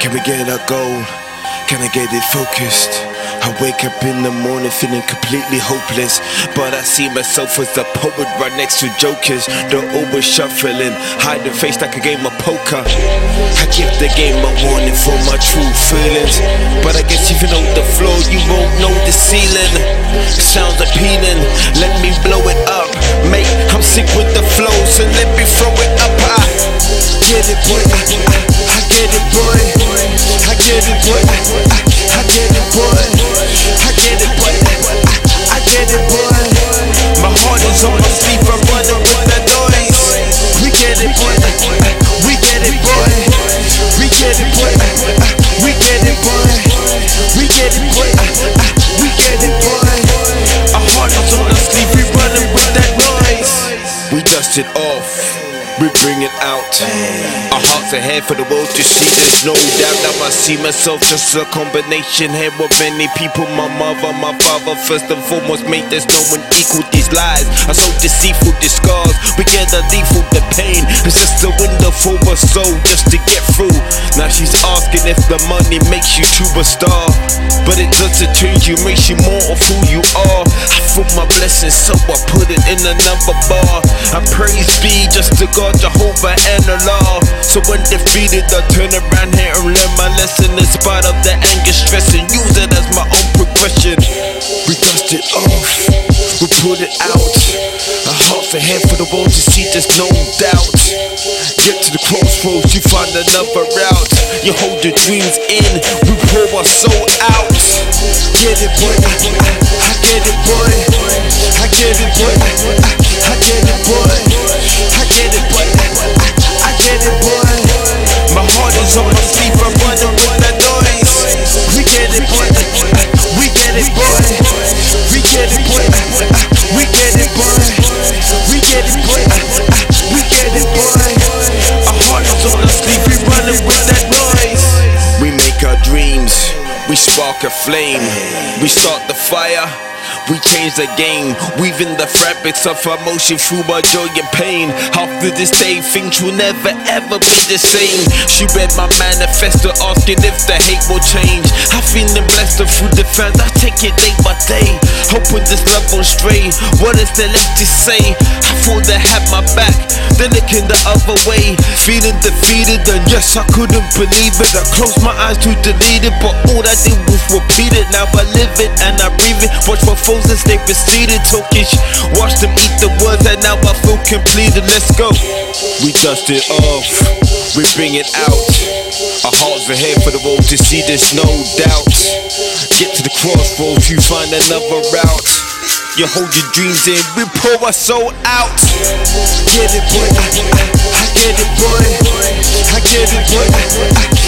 Can we get our goal? Can I get it focused? I wake up in the morning feeling completely hopeless. But I see myself as a poet right next to jokers. The over shuffling, the face like a game of poker. I give the game a warning for my true feelings. But I guess if you know the floor, you won't know the ceiling. Sounds appealing, let me blow it up. Mate, I'm sick with the flow, so let me throw it up. I get it. It off. We bring it out. Our hearts ahead for the world to see. There's no doubt now I see myself just a combination here with many people. My mother, my father, first and foremost, mate. There's no one equal these lies. I so deceitful, the scars. We get the lethal, the pain. It's just a window for a soul just to get through. Now she's asking if the money makes you true a star. But it doesn't change you, makes you more of who you are. I feel my blessings, so I put it in another bar. I praise be just to God, Jehovah, and Allah. So when defeated, I turn around here and learn my lesson in spite of the anger, stress, and use it as my own progression. We dust it off, we put it out. A heart for hand for the world to see, there's no doubt. Get to the crossroads, you find another route. You hold your dreams in, we pour our soul out. Get it, boy, I, I, I get it, boy. I get it, boy, I, we spark a flame, we start the fire. We change the game, weaving the fabrics of emotion through my joy and pain. After this day, things will never ever be the same. She read my manifesto, asking if the hate will change. I feeling blessed through the fans, I take it day by day. Hoping this love won't stray. What is the left to say? I thought they had my back, then looking the other way. Feeling defeated, and yes, I couldn't believe it. I closed my eyes to delete it, but all I did was repeat it. Now I live it and I breathe it. Watch my foes as they receded, talking sh- Watch them eat the words, and now I feel completed. Let's go. We dust it off, we bring it out. Our hearts are here for the world to see, there's no doubt. Get to the crossroads, you find another route. You hold your dreams in, we pour our soul out. Get it, boy. I, I, I get it, boy. I get it, boy. I, I,